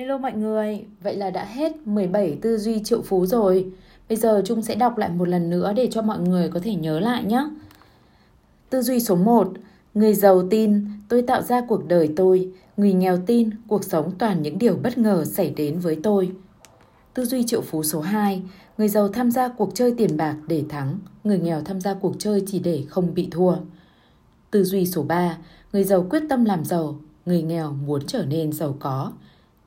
Hello mọi người, vậy là đã hết 17 tư duy triệu phú rồi. Bây giờ Trung sẽ đọc lại một lần nữa để cho mọi người có thể nhớ lại nhé. Tư duy số 1, người giàu tin, tôi tạo ra cuộc đời tôi. Người nghèo tin, cuộc sống toàn những điều bất ngờ xảy đến với tôi. Tư duy triệu phú số 2, người giàu tham gia cuộc chơi tiền bạc để thắng, người nghèo tham gia cuộc chơi chỉ để không bị thua. Tư duy số 3, người giàu quyết tâm làm giàu, người nghèo muốn trở nên giàu có.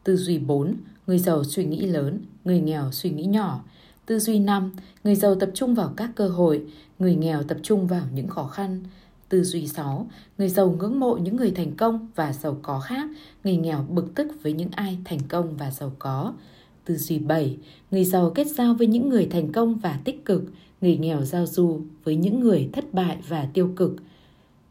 Tư duy 4, người giàu suy nghĩ lớn, người nghèo suy nghĩ nhỏ. Tư duy 5, người giàu tập trung vào các cơ hội, người nghèo tập trung vào những khó khăn. Tư duy 6, người giàu ngưỡng mộ những người thành công và giàu có khác, người nghèo bực tức với những ai thành công và giàu có. Tư duy 7, người giàu kết giao với những người thành công và tích cực, người nghèo giao du với những người thất bại và tiêu cực.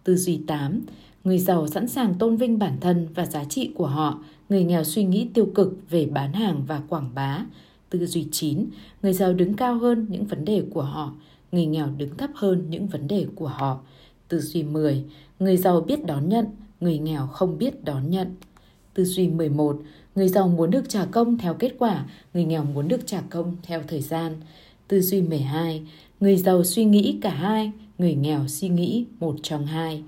Tư duy 8, người giàu sẵn sàng tôn vinh bản thân và giá trị của họ, người nghèo suy nghĩ tiêu cực về bán hàng và quảng bá. Tư duy 9, người giàu đứng cao hơn những vấn đề của họ, người nghèo đứng thấp hơn những vấn đề của họ. Tư duy 10, người giàu biết đón nhận, người nghèo không biết đón nhận. Tư duy 11, người giàu muốn được trả công theo kết quả, người nghèo muốn được trả công theo thời gian. Tư duy 12, người giàu suy nghĩ cả hai, người nghèo suy nghĩ một trong hai.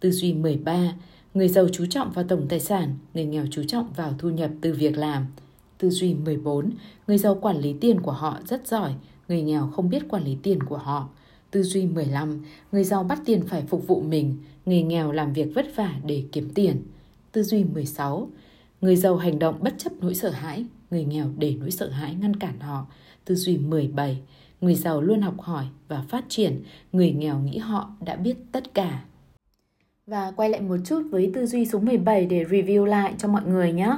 Tư duy 13, người giàu chú trọng vào tổng tài sản, người nghèo chú trọng vào thu nhập từ việc làm. Tư duy 14, người giàu quản lý tiền của họ rất giỏi, người nghèo không biết quản lý tiền của họ. Tư duy 15, người giàu bắt tiền phải phục vụ mình, người nghèo làm việc vất vả để kiếm tiền. Tư duy 16, người giàu hành động bất chấp nỗi sợ hãi, người nghèo để nỗi sợ hãi ngăn cản họ. Tư duy 17, người giàu luôn học hỏi và phát triển, người nghèo nghĩ họ đã biết tất cả. Và quay lại một chút với tư duy số 17 để review lại cho mọi người nhé.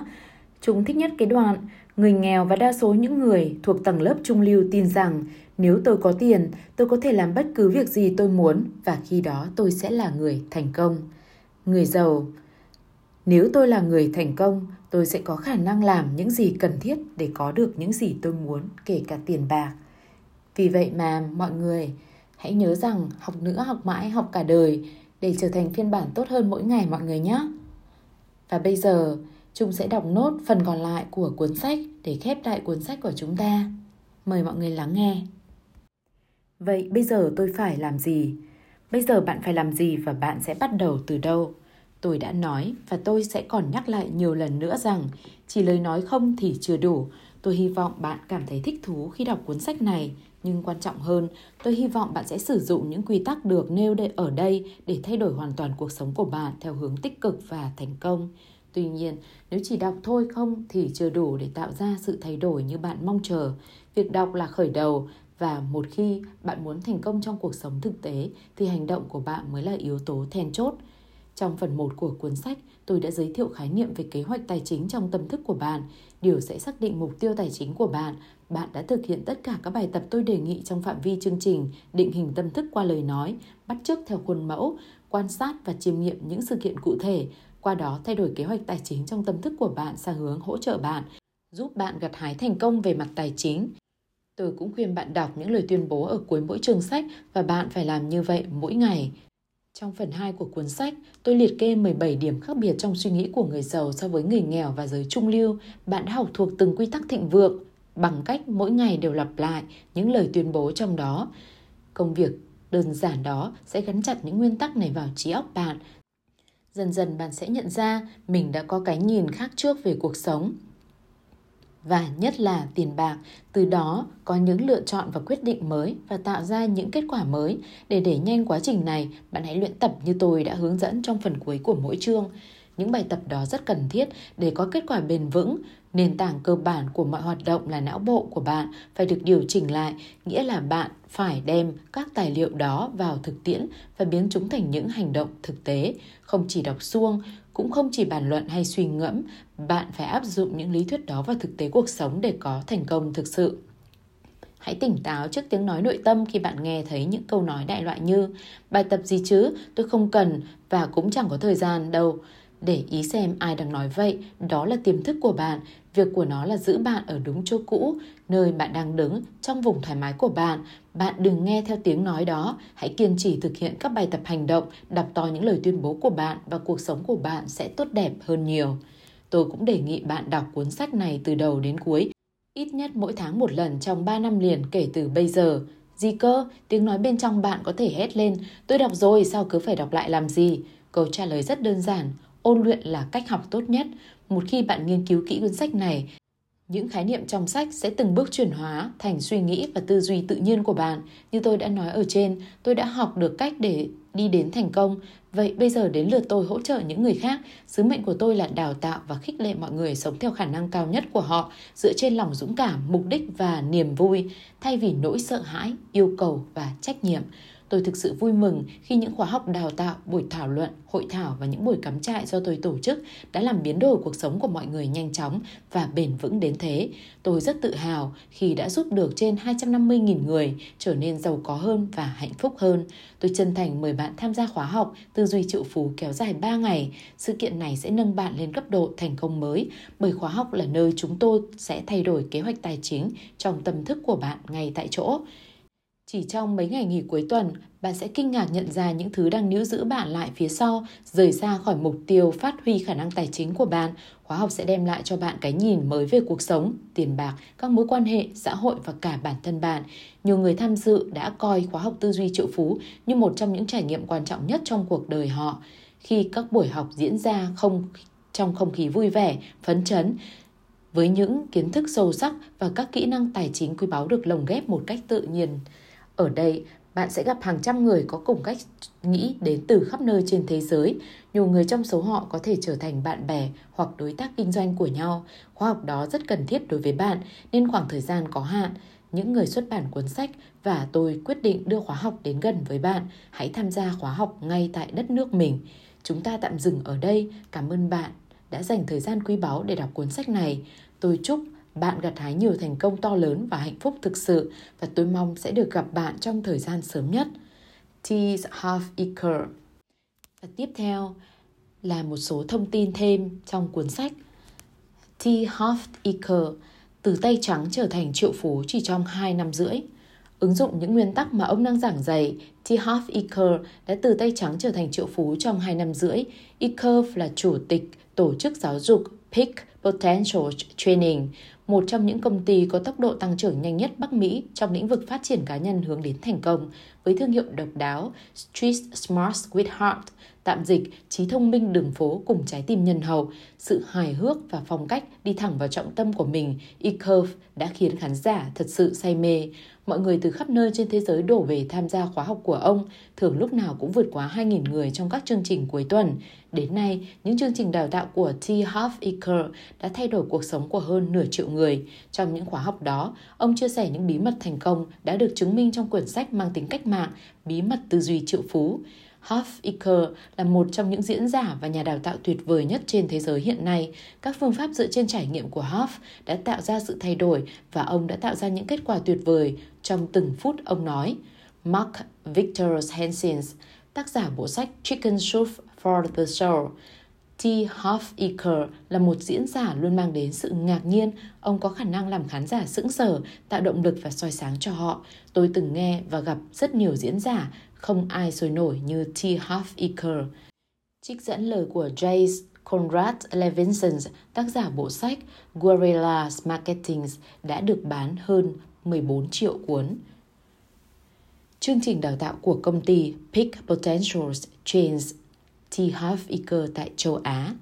Chúng thích nhất cái đoạn Người nghèo và đa số những người thuộc tầng lớp trung lưu tin rằng nếu tôi có tiền, tôi có thể làm bất cứ việc gì tôi muốn và khi đó tôi sẽ là người thành công. Người giàu Nếu tôi là người thành công, tôi sẽ có khả năng làm những gì cần thiết để có được những gì tôi muốn, kể cả tiền bạc. Vì vậy mà mọi người hãy nhớ rằng học nữa học mãi học cả đời để trở thành phiên bản tốt hơn mỗi ngày mọi người nhé. Và bây giờ Trung sẽ đọc nốt phần còn lại của cuốn sách để khép lại cuốn sách của chúng ta. Mời mọi người lắng nghe. Vậy bây giờ tôi phải làm gì? Bây giờ bạn phải làm gì và bạn sẽ bắt đầu từ đâu? Tôi đã nói và tôi sẽ còn nhắc lại nhiều lần nữa rằng chỉ lời nói không thì chưa đủ. Tôi hy vọng bạn cảm thấy thích thú khi đọc cuốn sách này, nhưng quan trọng hơn, tôi hy vọng bạn sẽ sử dụng những quy tắc được nêu ở đây để thay đổi hoàn toàn cuộc sống của bạn theo hướng tích cực và thành công. Tuy nhiên, nếu chỉ đọc thôi không thì chưa đủ để tạo ra sự thay đổi như bạn mong chờ. Việc đọc là khởi đầu và một khi bạn muốn thành công trong cuộc sống thực tế thì hành động của bạn mới là yếu tố then chốt. Trong phần 1 của cuốn sách, tôi đã giới thiệu khái niệm về kế hoạch tài chính trong tâm thức của bạn. Điều sẽ xác định mục tiêu tài chính của bạn. Bạn đã thực hiện tất cả các bài tập tôi đề nghị trong phạm vi chương trình, định hình tâm thức qua lời nói, bắt chước theo khuôn mẫu, quan sát và chiêm nghiệm những sự kiện cụ thể, qua đó thay đổi kế hoạch tài chính trong tâm thức của bạn sang hướng hỗ trợ bạn, giúp bạn gặt hái thành công về mặt tài chính. Tôi cũng khuyên bạn đọc những lời tuyên bố ở cuối mỗi chương sách và bạn phải làm như vậy mỗi ngày. Trong phần 2 của cuốn sách, tôi liệt kê 17 điểm khác biệt trong suy nghĩ của người giàu so với người nghèo và giới trung lưu. Bạn đã học thuộc từng quy tắc thịnh vượng bằng cách mỗi ngày đều lặp lại những lời tuyên bố trong đó. Công việc đơn giản đó sẽ gắn chặt những nguyên tắc này vào trí óc bạn. Dần dần bạn sẽ nhận ra mình đã có cái nhìn khác trước về cuộc sống. Và nhất là tiền bạc, từ đó có những lựa chọn và quyết định mới và tạo ra những kết quả mới. Để đẩy nhanh quá trình này, bạn hãy luyện tập như tôi đã hướng dẫn trong phần cuối của mỗi chương. Những bài tập đó rất cần thiết để có kết quả bền vững nền tảng cơ bản của mọi hoạt động là não bộ của bạn phải được điều chỉnh lại nghĩa là bạn phải đem các tài liệu đó vào thực tiễn và biến chúng thành những hành động thực tế không chỉ đọc suông cũng không chỉ bàn luận hay suy ngẫm bạn phải áp dụng những lý thuyết đó vào thực tế cuộc sống để có thành công thực sự Hãy tỉnh táo trước tiếng nói nội tâm khi bạn nghe thấy những câu nói đại loại như Bài tập gì chứ, tôi không cần và cũng chẳng có thời gian đâu. Để ý xem ai đang nói vậy, đó là tiềm thức của bạn. Việc của nó là giữ bạn ở đúng chỗ cũ, nơi bạn đang đứng, trong vùng thoải mái của bạn. Bạn đừng nghe theo tiếng nói đó. Hãy kiên trì thực hiện các bài tập hành động, đọc to những lời tuyên bố của bạn và cuộc sống của bạn sẽ tốt đẹp hơn nhiều. tôi cũng đề nghị bạn đọc cuốn sách này từ đầu đến cuối, ít nhất mỗi tháng một lần trong 3 năm liền kể từ bây giờ. Gì cơ? Tiếng nói bên trong bạn có thể hét lên, tôi đọc rồi, sao cứ phải đọc lại làm gì? Câu trả lời rất đơn giản, ôn luyện là cách học tốt nhất. Một khi bạn nghiên cứu kỹ cuốn sách này, những khái niệm trong sách sẽ từng bước chuyển hóa thành suy nghĩ và tư duy tự nhiên của bạn. Như tôi đã nói ở trên, tôi đã học được cách để đi đến thành công. Vậy bây giờ đến lượt tôi hỗ trợ những người khác. Sứ mệnh của tôi là đào tạo và khích lệ mọi người sống theo khả năng cao nhất của họ, dựa trên lòng dũng cảm, mục đích và niềm vui, thay vì nỗi sợ hãi, yêu cầu và trách nhiệm. Tôi thực sự vui mừng khi những khóa học đào tạo, buổi thảo luận, hội thảo và những buổi cắm trại do tôi tổ chức đã làm biến đổi cuộc sống của mọi người nhanh chóng và bền vững đến thế. Tôi rất tự hào khi đã giúp được trên 250.000 người trở nên giàu có hơn và hạnh phúc hơn. Tôi chân thành mời bạn tham gia khóa học Tư duy triệu phú kéo dài 3 ngày. Sự kiện này sẽ nâng bạn lên cấp độ thành công mới bởi khóa học là nơi chúng tôi sẽ thay đổi kế hoạch tài chính trong tâm thức của bạn ngay tại chỗ. Chỉ trong mấy ngày nghỉ cuối tuần, bạn sẽ kinh ngạc nhận ra những thứ đang níu giữ bạn lại phía sau, rời xa khỏi mục tiêu phát huy khả năng tài chính của bạn. Khóa học sẽ đem lại cho bạn cái nhìn mới về cuộc sống, tiền bạc, các mối quan hệ, xã hội và cả bản thân bạn. Nhiều người tham dự đã coi khóa học tư duy triệu phú như một trong những trải nghiệm quan trọng nhất trong cuộc đời họ. Khi các buổi học diễn ra không trong không khí vui vẻ, phấn chấn, với những kiến thức sâu sắc và các kỹ năng tài chính quý báu được lồng ghép một cách tự nhiên. Ở đây, bạn sẽ gặp hàng trăm người có cùng cách nghĩ đến từ khắp nơi trên thế giới. Nhiều người trong số họ có thể trở thành bạn bè hoặc đối tác kinh doanh của nhau. Khóa học đó rất cần thiết đối với bạn nên khoảng thời gian có hạn. Những người xuất bản cuốn sách và tôi quyết định đưa khóa học đến gần với bạn. Hãy tham gia khóa học ngay tại đất nước mình. Chúng ta tạm dừng ở đây. Cảm ơn bạn đã dành thời gian quý báu để đọc cuốn sách này. Tôi chúc bạn gặt hái nhiều thành công to lớn và hạnh phúc thực sự và tôi mong sẽ được gặp bạn trong thời gian sớm nhất. T. Half Eker Và tiếp theo là một số thông tin thêm trong cuốn sách T. Half Eker từ tay trắng trở thành triệu phú chỉ trong 2 năm rưỡi. Ứng dụng những nguyên tắc mà ông đang giảng dạy, T. Half Eker đã từ tay trắng trở thành triệu phú trong 2 năm rưỡi. Eker là chủ tịch tổ chức giáo dục Peak Potential Training, một trong những công ty có tốc độ tăng trưởng nhanh nhất Bắc Mỹ trong lĩnh vực phát triển cá nhân hướng đến thành công, với thương hiệu độc đáo Street Smart with Heart tạm dịch trí thông minh đường phố cùng trái tim nhân hậu, sự hài hước và phong cách đi thẳng vào trọng tâm của mình, E-Curve đã khiến khán giả thật sự say mê. Mọi người từ khắp nơi trên thế giới đổ về tham gia khóa học của ông, thường lúc nào cũng vượt quá 2.000 người trong các chương trình cuối tuần. Đến nay, những chương trình đào tạo của T. Half Eker đã thay đổi cuộc sống của hơn nửa triệu người. Trong những khóa học đó, ông chia sẻ những bí mật thành công đã được chứng minh trong quyển sách mang tính cách mạng Bí mật tư duy triệu phú. Huff Eker là một trong những diễn giả và nhà đào tạo tuyệt vời nhất trên thế giới hiện nay. Các phương pháp dựa trên trải nghiệm của Huff đã tạo ra sự thay đổi và ông đã tạo ra những kết quả tuyệt vời trong từng phút ông nói. Mark Victor Hansen, tác giả bộ sách Chicken Soup for the Soul, T. Hoffaker là một diễn giả luôn mang đến sự ngạc nhiên. Ông có khả năng làm khán giả sững sờ, tạo động lực và soi sáng cho họ. Tôi từng nghe và gặp rất nhiều diễn giả, không ai sôi nổi như T. Hoffaker. Trích dẫn lời của Jace Conrad Levinson, tác giả bộ sách Guerrillas Marketing đã được bán hơn 14 triệu cuốn. Chương trình đào tạo của công ty Peak Potentials Chains T. Half Eker tại châu Á,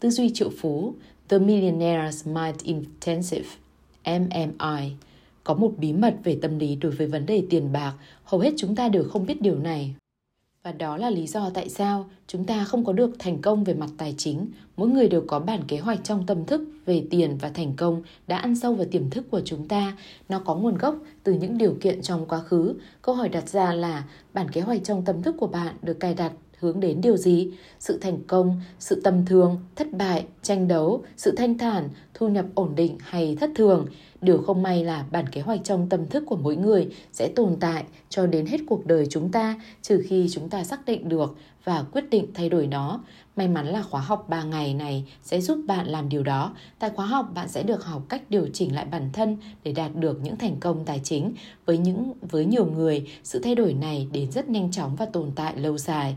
Tư duy triệu phú, The Millionaire's Mind Intensive, MMI, có một bí mật về tâm lý đối với vấn đề tiền bạc, hầu hết chúng ta đều không biết điều này. Và đó là lý do tại sao chúng ta không có được thành công về mặt tài chính. Mỗi người đều có bản kế hoạch trong tâm thức về tiền và thành công đã ăn sâu vào tiềm thức của chúng ta. Nó có nguồn gốc từ những điều kiện trong quá khứ. Câu hỏi đặt ra là bản kế hoạch trong tâm thức của bạn được cài đặt hướng đến điều gì? Sự thành công, sự tầm thường, thất bại, tranh đấu, sự thanh thản, thu nhập ổn định hay thất thường. Điều không may là bản kế hoạch trong tâm thức của mỗi người sẽ tồn tại cho đến hết cuộc đời chúng ta trừ khi chúng ta xác định được và quyết định thay đổi nó. May mắn là khóa học 3 ngày này sẽ giúp bạn làm điều đó. Tại khóa học bạn sẽ được học cách điều chỉnh lại bản thân để đạt được những thành công tài chính. Với những với nhiều người, sự thay đổi này đến rất nhanh chóng và tồn tại lâu dài.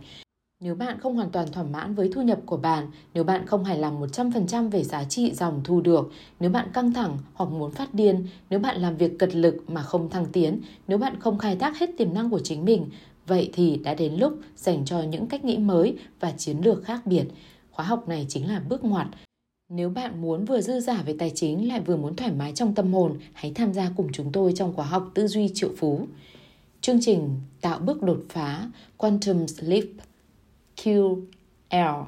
Nếu bạn không hoàn toàn thỏa mãn với thu nhập của bạn, nếu bạn không hài lòng 100% về giá trị dòng thu được, nếu bạn căng thẳng hoặc muốn phát điên, nếu bạn làm việc cật lực mà không thăng tiến, nếu bạn không khai thác hết tiềm năng của chính mình, vậy thì đã đến lúc dành cho những cách nghĩ mới và chiến lược khác biệt. Khóa học này chính là bước ngoặt. Nếu bạn muốn vừa dư giả về tài chính lại vừa muốn thoải mái trong tâm hồn, hãy tham gia cùng chúng tôi trong khóa học tư duy triệu phú. Chương trình tạo bước đột phá Quantum Leap QL.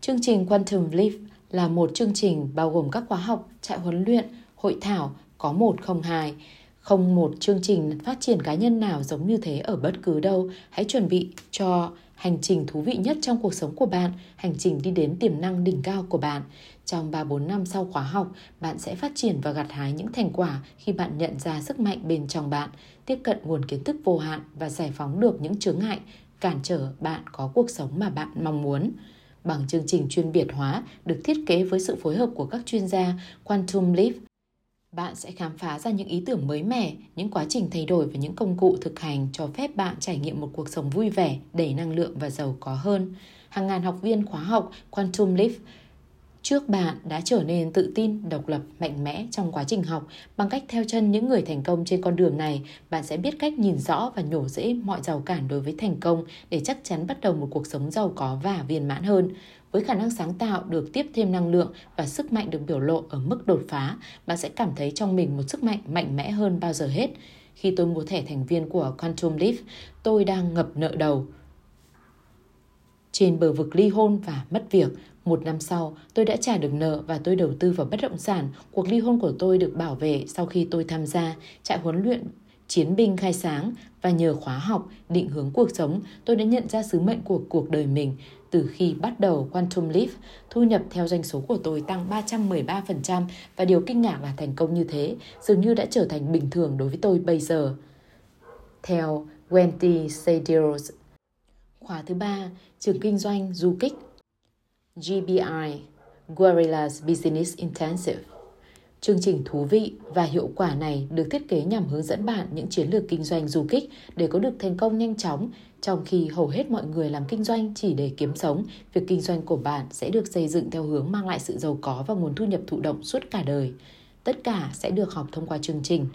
Chương trình Quantum Leap là một chương trình bao gồm các khóa học, trại huấn luyện, hội thảo có một không hai. Không một chương trình phát triển cá nhân nào giống như thế ở bất cứ đâu. Hãy chuẩn bị cho hành trình thú vị nhất trong cuộc sống của bạn, hành trình đi đến tiềm năng đỉnh cao của bạn. Trong 3-4 năm sau khóa học, bạn sẽ phát triển và gặt hái những thành quả khi bạn nhận ra sức mạnh bên trong bạn, tiếp cận nguồn kiến thức vô hạn và giải phóng được những chướng ngại cản trở bạn có cuộc sống mà bạn mong muốn. Bằng chương trình chuyên biệt hóa được thiết kế với sự phối hợp của các chuyên gia Quantum Leap, bạn sẽ khám phá ra những ý tưởng mới mẻ, những quá trình thay đổi và những công cụ thực hành cho phép bạn trải nghiệm một cuộc sống vui vẻ, đầy năng lượng và giàu có hơn. Hàng ngàn học viên khóa học Quantum Leap trước bạn đã trở nên tự tin, độc lập, mạnh mẽ trong quá trình học. Bằng cách theo chân những người thành công trên con đường này, bạn sẽ biết cách nhìn rõ và nhổ rễ mọi rào cản đối với thành công để chắc chắn bắt đầu một cuộc sống giàu có và viên mãn hơn. Với khả năng sáng tạo được tiếp thêm năng lượng và sức mạnh được biểu lộ ở mức đột phá, bạn sẽ cảm thấy trong mình một sức mạnh mạnh mẽ hơn bao giờ hết. Khi tôi mua thẻ thành viên của Quantum Leaf, tôi đang ngập nợ đầu. Trên bờ vực ly hôn và mất việc, một năm sau, tôi đã trả được nợ và tôi đầu tư vào bất động sản. Cuộc ly hôn của tôi được bảo vệ sau khi tôi tham gia trại huấn luyện chiến binh khai sáng và nhờ khóa học định hướng cuộc sống, tôi đã nhận ra sứ mệnh của cuộc đời mình. Từ khi bắt đầu Quantum Leap, thu nhập theo doanh số của tôi tăng 313% và điều kinh ngạc là thành công như thế dường như đã trở thành bình thường đối với tôi bây giờ. Theo Wendy Sadios, khóa thứ ba, trường kinh doanh du kích GBI Guerrillas Business Intensive Chương trình thú vị và hiệu quả này được thiết kế nhằm hướng dẫn bạn những chiến lược kinh doanh du kích để có được thành công nhanh chóng. Trong khi hầu hết mọi người làm kinh doanh chỉ để kiếm sống, việc kinh doanh của bạn sẽ được xây dựng theo hướng mang lại sự giàu có và nguồn thu nhập thụ động suốt cả đời. Tất cả sẽ được học thông qua chương trình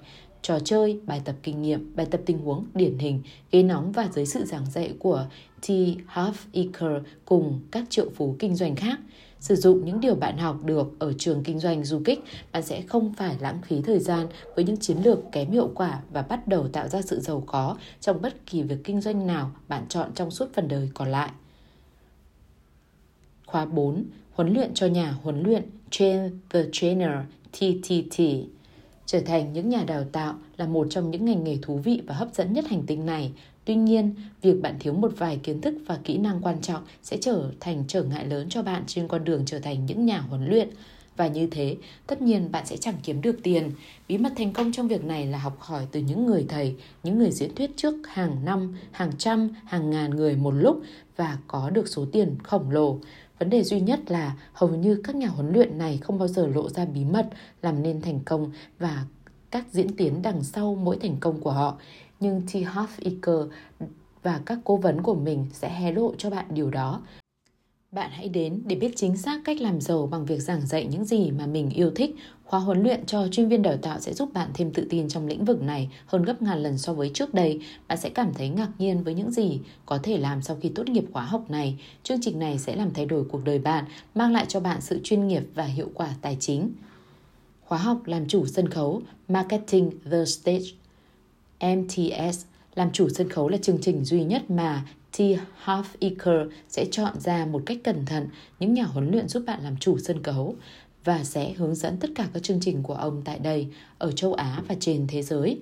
trò chơi, bài tập kinh nghiệm, bài tập tình huống điển hình, ghế nóng và dưới sự giảng dạy của T. Huff Eker cùng các triệu phú kinh doanh khác. Sử dụng những điều bạn học được ở trường kinh doanh du kích, bạn sẽ không phải lãng phí thời gian với những chiến lược kém hiệu quả và bắt đầu tạo ra sự giàu có trong bất kỳ việc kinh doanh nào bạn chọn trong suốt phần đời còn lại. Khóa 4. Huấn luyện cho nhà huấn luyện Train the Trainer TTT Trở thành những nhà đào tạo là một trong những ngành nghề thú vị và hấp dẫn nhất hành tinh này. Tuy nhiên, việc bạn thiếu một vài kiến thức và kỹ năng quan trọng sẽ trở thành trở ngại lớn cho bạn trên con đường trở thành những nhà huấn luyện. Và như thế, tất nhiên bạn sẽ chẳng kiếm được tiền. Bí mật thành công trong việc này là học hỏi từ những người thầy, những người diễn thuyết trước hàng năm, hàng trăm, hàng ngàn người một lúc và có được số tiền khổng lồ. Vấn đề duy nhất là hầu như các nhà huấn luyện này không bao giờ lộ ra bí mật làm nên thành công và các diễn tiến đằng sau mỗi thành công của họ. Nhưng T. Hoff Eker và các cố vấn của mình sẽ hé lộ cho bạn điều đó bạn hãy đến để biết chính xác cách làm giàu bằng việc giảng dạy những gì mà mình yêu thích. Khóa huấn luyện cho chuyên viên đào tạo sẽ giúp bạn thêm tự tin trong lĩnh vực này hơn gấp ngàn lần so với trước đây. Bạn sẽ cảm thấy ngạc nhiên với những gì có thể làm sau khi tốt nghiệp khóa học này. Chương trình này sẽ làm thay đổi cuộc đời bạn, mang lại cho bạn sự chuyên nghiệp và hiệu quả tài chính. Khóa học làm chủ sân khấu Marketing the Stage MTS làm chủ sân khấu là chương trình duy nhất mà T. Half Eker sẽ chọn ra một cách cẩn thận những nhà huấn luyện giúp bạn làm chủ sân khấu và sẽ hướng dẫn tất cả các chương trình của ông tại đây, ở châu Á và trên thế giới.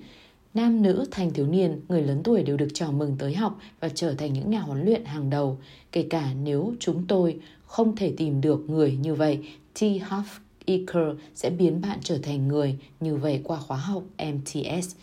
Nam, nữ, thanh thiếu niên, người lớn tuổi đều được chào mừng tới học và trở thành những nhà huấn luyện hàng đầu, kể cả nếu chúng tôi không thể tìm được người như vậy. T. Half Eker sẽ biến bạn trở thành người như vậy qua khóa học MTS.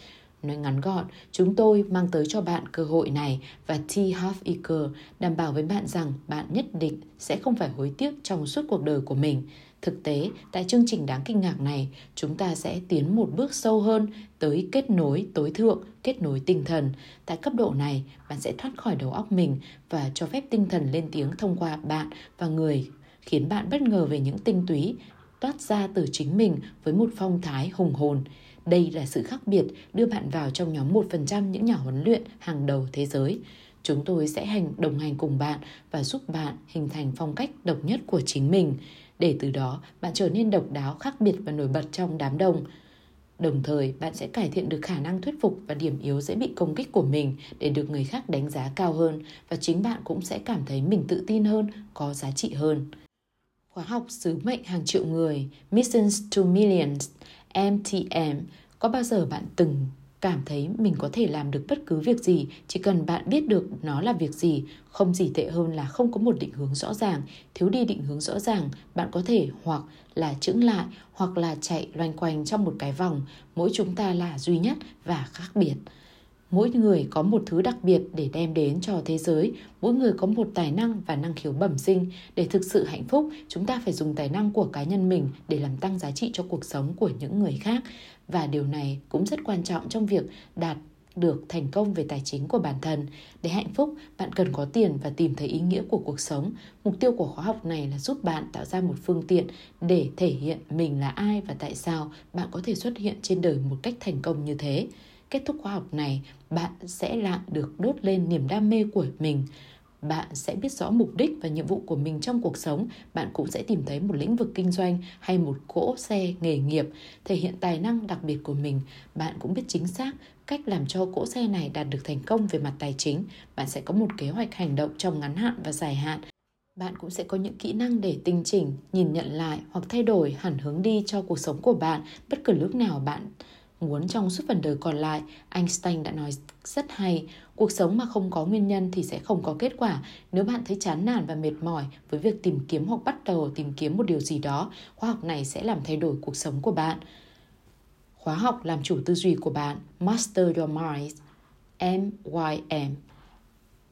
Nói ngắn gọn, chúng tôi mang tới cho bạn cơ hội này và T. Half Eker đảm bảo với bạn rằng bạn nhất định sẽ không phải hối tiếc trong suốt cuộc đời của mình. Thực tế, tại chương trình đáng kinh ngạc này, chúng ta sẽ tiến một bước sâu hơn tới kết nối tối thượng, kết nối tinh thần. Tại cấp độ này, bạn sẽ thoát khỏi đầu óc mình và cho phép tinh thần lên tiếng thông qua bạn và người, khiến bạn bất ngờ về những tinh túy toát ra từ chính mình với một phong thái hùng hồn. Đây là sự khác biệt đưa bạn vào trong nhóm 1% những nhà huấn luyện hàng đầu thế giới. Chúng tôi sẽ hành đồng hành cùng bạn và giúp bạn hình thành phong cách độc nhất của chính mình để từ đó bạn trở nên độc đáo, khác biệt và nổi bật trong đám đông. Đồng thời, bạn sẽ cải thiện được khả năng thuyết phục và điểm yếu dễ bị công kích của mình để được người khác đánh giá cao hơn và chính bạn cũng sẽ cảm thấy mình tự tin hơn, có giá trị hơn. Khóa học sứ mệnh hàng triệu người Missions to Millions MTM có bao giờ bạn từng cảm thấy mình có thể làm được bất cứ việc gì, chỉ cần bạn biết được nó là việc gì, không gì tệ hơn là không có một định hướng rõ ràng, thiếu đi định hướng rõ ràng, bạn có thể hoặc là chững lại, hoặc là chạy loanh quanh trong một cái vòng, mỗi chúng ta là duy nhất và khác biệt mỗi người có một thứ đặc biệt để đem đến cho thế giới mỗi người có một tài năng và năng khiếu bẩm sinh để thực sự hạnh phúc chúng ta phải dùng tài năng của cá nhân mình để làm tăng giá trị cho cuộc sống của những người khác và điều này cũng rất quan trọng trong việc đạt được thành công về tài chính của bản thân. Để hạnh phúc, bạn cần có tiền và tìm thấy ý nghĩa của cuộc sống. Mục tiêu của khóa học này là giúp bạn tạo ra một phương tiện để thể hiện mình là ai và tại sao bạn có thể xuất hiện trên đời một cách thành công như thế. Kết thúc khóa học này, bạn sẽ lại được đốt lên niềm đam mê của mình. Bạn sẽ biết rõ mục đích và nhiệm vụ của mình trong cuộc sống. Bạn cũng sẽ tìm thấy một lĩnh vực kinh doanh hay một cỗ xe nghề nghiệp thể hiện tài năng đặc biệt của mình. Bạn cũng biết chính xác cách làm cho cỗ xe này đạt được thành công về mặt tài chính. Bạn sẽ có một kế hoạch hành động trong ngắn hạn và dài hạn. Bạn cũng sẽ có những kỹ năng để tinh chỉnh nhìn nhận lại hoặc thay đổi hẳn hướng đi cho cuộc sống của bạn. Bất cứ lúc nào bạn muốn trong suốt phần đời còn lại, Einstein đã nói rất hay, cuộc sống mà không có nguyên nhân thì sẽ không có kết quả. Nếu bạn thấy chán nản và mệt mỏi với việc tìm kiếm hoặc bắt đầu tìm kiếm một điều gì đó, khóa học này sẽ làm thay đổi cuộc sống của bạn. Khóa học làm chủ tư duy của bạn, Master Your Mind, MYM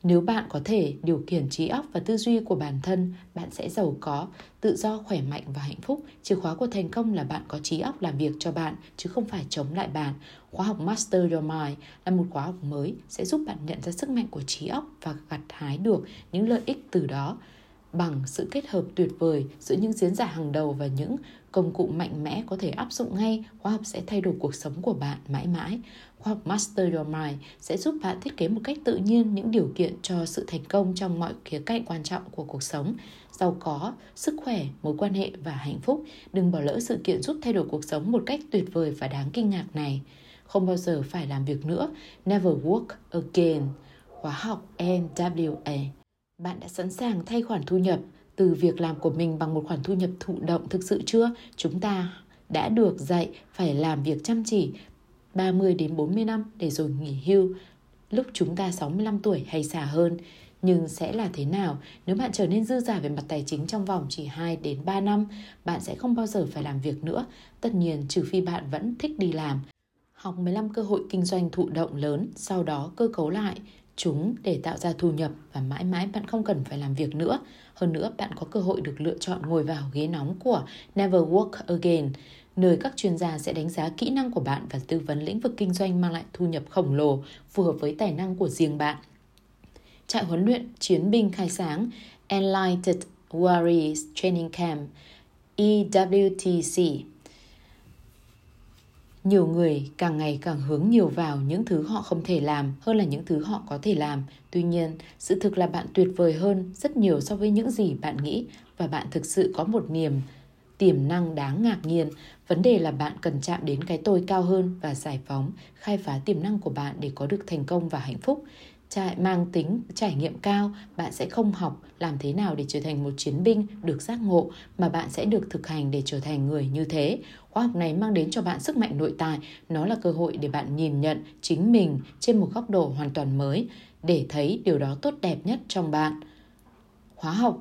nếu bạn có thể điều khiển trí óc và tư duy của bản thân, bạn sẽ giàu có, tự do, khỏe mạnh và hạnh phúc. Chìa khóa của thành công là bạn có trí óc làm việc cho bạn, chứ không phải chống lại bạn. Khóa học Master Your Mind là một khóa học mới sẽ giúp bạn nhận ra sức mạnh của trí óc và gặt hái được những lợi ích từ đó bằng sự kết hợp tuyệt vời giữa những diễn giả hàng đầu và những công cụ mạnh mẽ có thể áp dụng ngay, khóa học sẽ thay đổi cuộc sống của bạn mãi mãi. Khoa học Master Your Mind sẽ giúp bạn thiết kế một cách tự nhiên những điều kiện cho sự thành công trong mọi khía cạnh quan trọng của cuộc sống, giàu có, sức khỏe, mối quan hệ và hạnh phúc. Đừng bỏ lỡ sự kiện giúp thay đổi cuộc sống một cách tuyệt vời và đáng kinh ngạc này. Không bao giờ phải làm việc nữa. Never work again. Khóa học NWA. Bạn đã sẵn sàng thay khoản thu nhập từ việc làm của mình bằng một khoản thu nhập thụ động thực sự chưa? Chúng ta đã được dạy phải làm việc chăm chỉ 30 đến 40 năm để rồi nghỉ hưu lúc chúng ta 65 tuổi hay xa hơn. Nhưng sẽ là thế nào nếu bạn trở nên dư giả về mặt tài chính trong vòng chỉ 2 đến 3 năm, bạn sẽ không bao giờ phải làm việc nữa, tất nhiên trừ phi bạn vẫn thích đi làm. Học 15 cơ hội kinh doanh thụ động lớn, sau đó cơ cấu lại chúng để tạo ra thu nhập và mãi mãi bạn không cần phải làm việc nữa. Hơn nữa, bạn có cơ hội được lựa chọn ngồi vào ghế nóng của Never Work Again nơi các chuyên gia sẽ đánh giá kỹ năng của bạn và tư vấn lĩnh vực kinh doanh mang lại thu nhập khổng lồ phù hợp với tài năng của riêng bạn. Trại huấn luyện chiến binh khai sáng Enlightened Warriors Training Camp EWTC nhiều người càng ngày càng hướng nhiều vào những thứ họ không thể làm hơn là những thứ họ có thể làm tuy nhiên sự thực là bạn tuyệt vời hơn rất nhiều so với những gì bạn nghĩ và bạn thực sự có một niềm tiềm năng đáng ngạc nhiên. Vấn đề là bạn cần chạm đến cái tôi cao hơn và giải phóng, khai phá tiềm năng của bạn để có được thành công và hạnh phúc. Trải mang tính trải nghiệm cao, bạn sẽ không học làm thế nào để trở thành một chiến binh được giác ngộ mà bạn sẽ được thực hành để trở thành người như thế. Khóa học này mang đến cho bạn sức mạnh nội tại, nó là cơ hội để bạn nhìn nhận chính mình trên một góc độ hoàn toàn mới để thấy điều đó tốt đẹp nhất trong bạn. Khóa học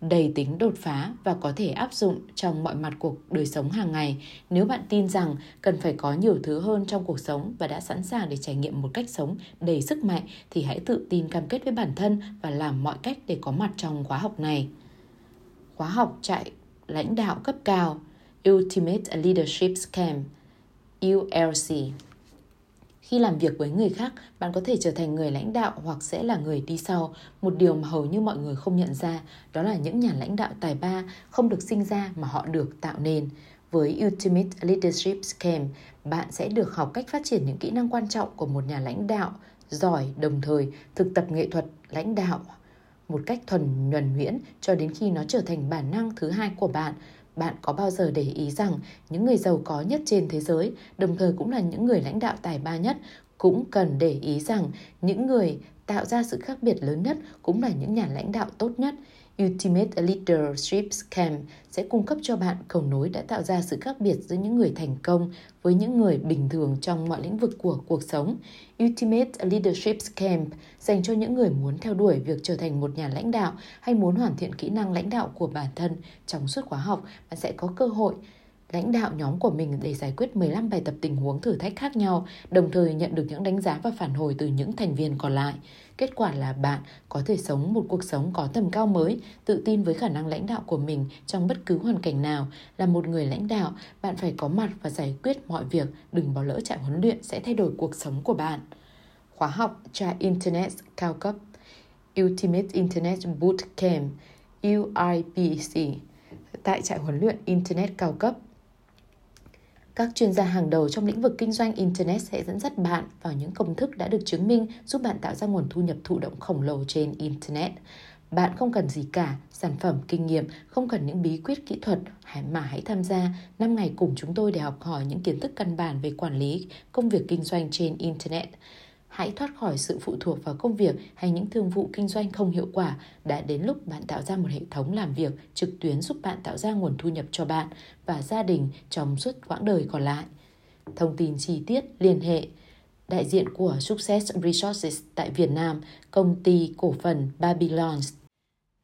đầy tính đột phá và có thể áp dụng trong mọi mặt cuộc đời sống hàng ngày. Nếu bạn tin rằng cần phải có nhiều thứ hơn trong cuộc sống và đã sẵn sàng để trải nghiệm một cách sống đầy sức mạnh thì hãy tự tin cam kết với bản thân và làm mọi cách để có mặt trong khóa học này. Khóa học chạy lãnh đạo cấp cao Ultimate Leadership Scam ULC khi làm việc với người khác, bạn có thể trở thành người lãnh đạo hoặc sẽ là người đi sau. Một điều mà hầu như mọi người không nhận ra, đó là những nhà lãnh đạo tài ba không được sinh ra mà họ được tạo nên. Với Ultimate Leadership Scam, bạn sẽ được học cách phát triển những kỹ năng quan trọng của một nhà lãnh đạo giỏi đồng thời thực tập nghệ thuật lãnh đạo một cách thuần nhuần nhuyễn cho đến khi nó trở thành bản năng thứ hai của bạn bạn có bao giờ để ý rằng những người giàu có nhất trên thế giới, đồng thời cũng là những người lãnh đạo tài ba nhất, cũng cần để ý rằng những người tạo ra sự khác biệt lớn nhất cũng là những nhà lãnh đạo tốt nhất? Ultimate Leadership Camp sẽ cung cấp cho bạn cầu nối đã tạo ra sự khác biệt giữa những người thành công với những người bình thường trong mọi lĩnh vực của cuộc sống. Ultimate Leadership Camp dành cho những người muốn theo đuổi việc trở thành một nhà lãnh đạo hay muốn hoàn thiện kỹ năng lãnh đạo của bản thân. Trong suốt khóa học, bạn sẽ có cơ hội lãnh đạo nhóm của mình để giải quyết 15 bài tập tình huống thử thách khác nhau, đồng thời nhận được những đánh giá và phản hồi từ những thành viên còn lại. Kết quả là bạn có thể sống một cuộc sống có tầm cao mới, tự tin với khả năng lãnh đạo của mình trong bất cứ hoàn cảnh nào. Là một người lãnh đạo, bạn phải có mặt và giải quyết mọi việc, đừng bỏ lỡ trại huấn luyện sẽ thay đổi cuộc sống của bạn. Khóa học trại Internet cao cấp Ultimate Internet Bootcamp UIPC tại trại huấn luyện Internet cao cấp các chuyên gia hàng đầu trong lĩnh vực kinh doanh Internet sẽ dẫn dắt bạn vào những công thức đã được chứng minh giúp bạn tạo ra nguồn thu nhập thụ động khổng lồ trên Internet. Bạn không cần gì cả, sản phẩm, kinh nghiệm, không cần những bí quyết kỹ thuật, hãy mà hãy tham gia 5 ngày cùng chúng tôi để học hỏi những kiến thức căn bản về quản lý công việc kinh doanh trên Internet. Hãy thoát khỏi sự phụ thuộc vào công việc hay những thương vụ kinh doanh không hiệu quả. Đã đến lúc bạn tạo ra một hệ thống làm việc trực tuyến giúp bạn tạo ra nguồn thu nhập cho bạn và gia đình trong suốt quãng đời còn lại. Thông tin chi tiết liên hệ đại diện của Success Resources tại Việt Nam, công ty cổ phần Babylon.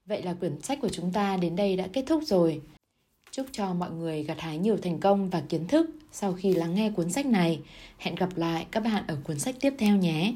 Vậy là quyển sách của chúng ta đến đây đã kết thúc rồi. Chúc cho mọi người gặt hái nhiều thành công và kiến thức sau khi lắng nghe cuốn sách này. Hẹn gặp lại các bạn ở cuốn sách tiếp theo nhé.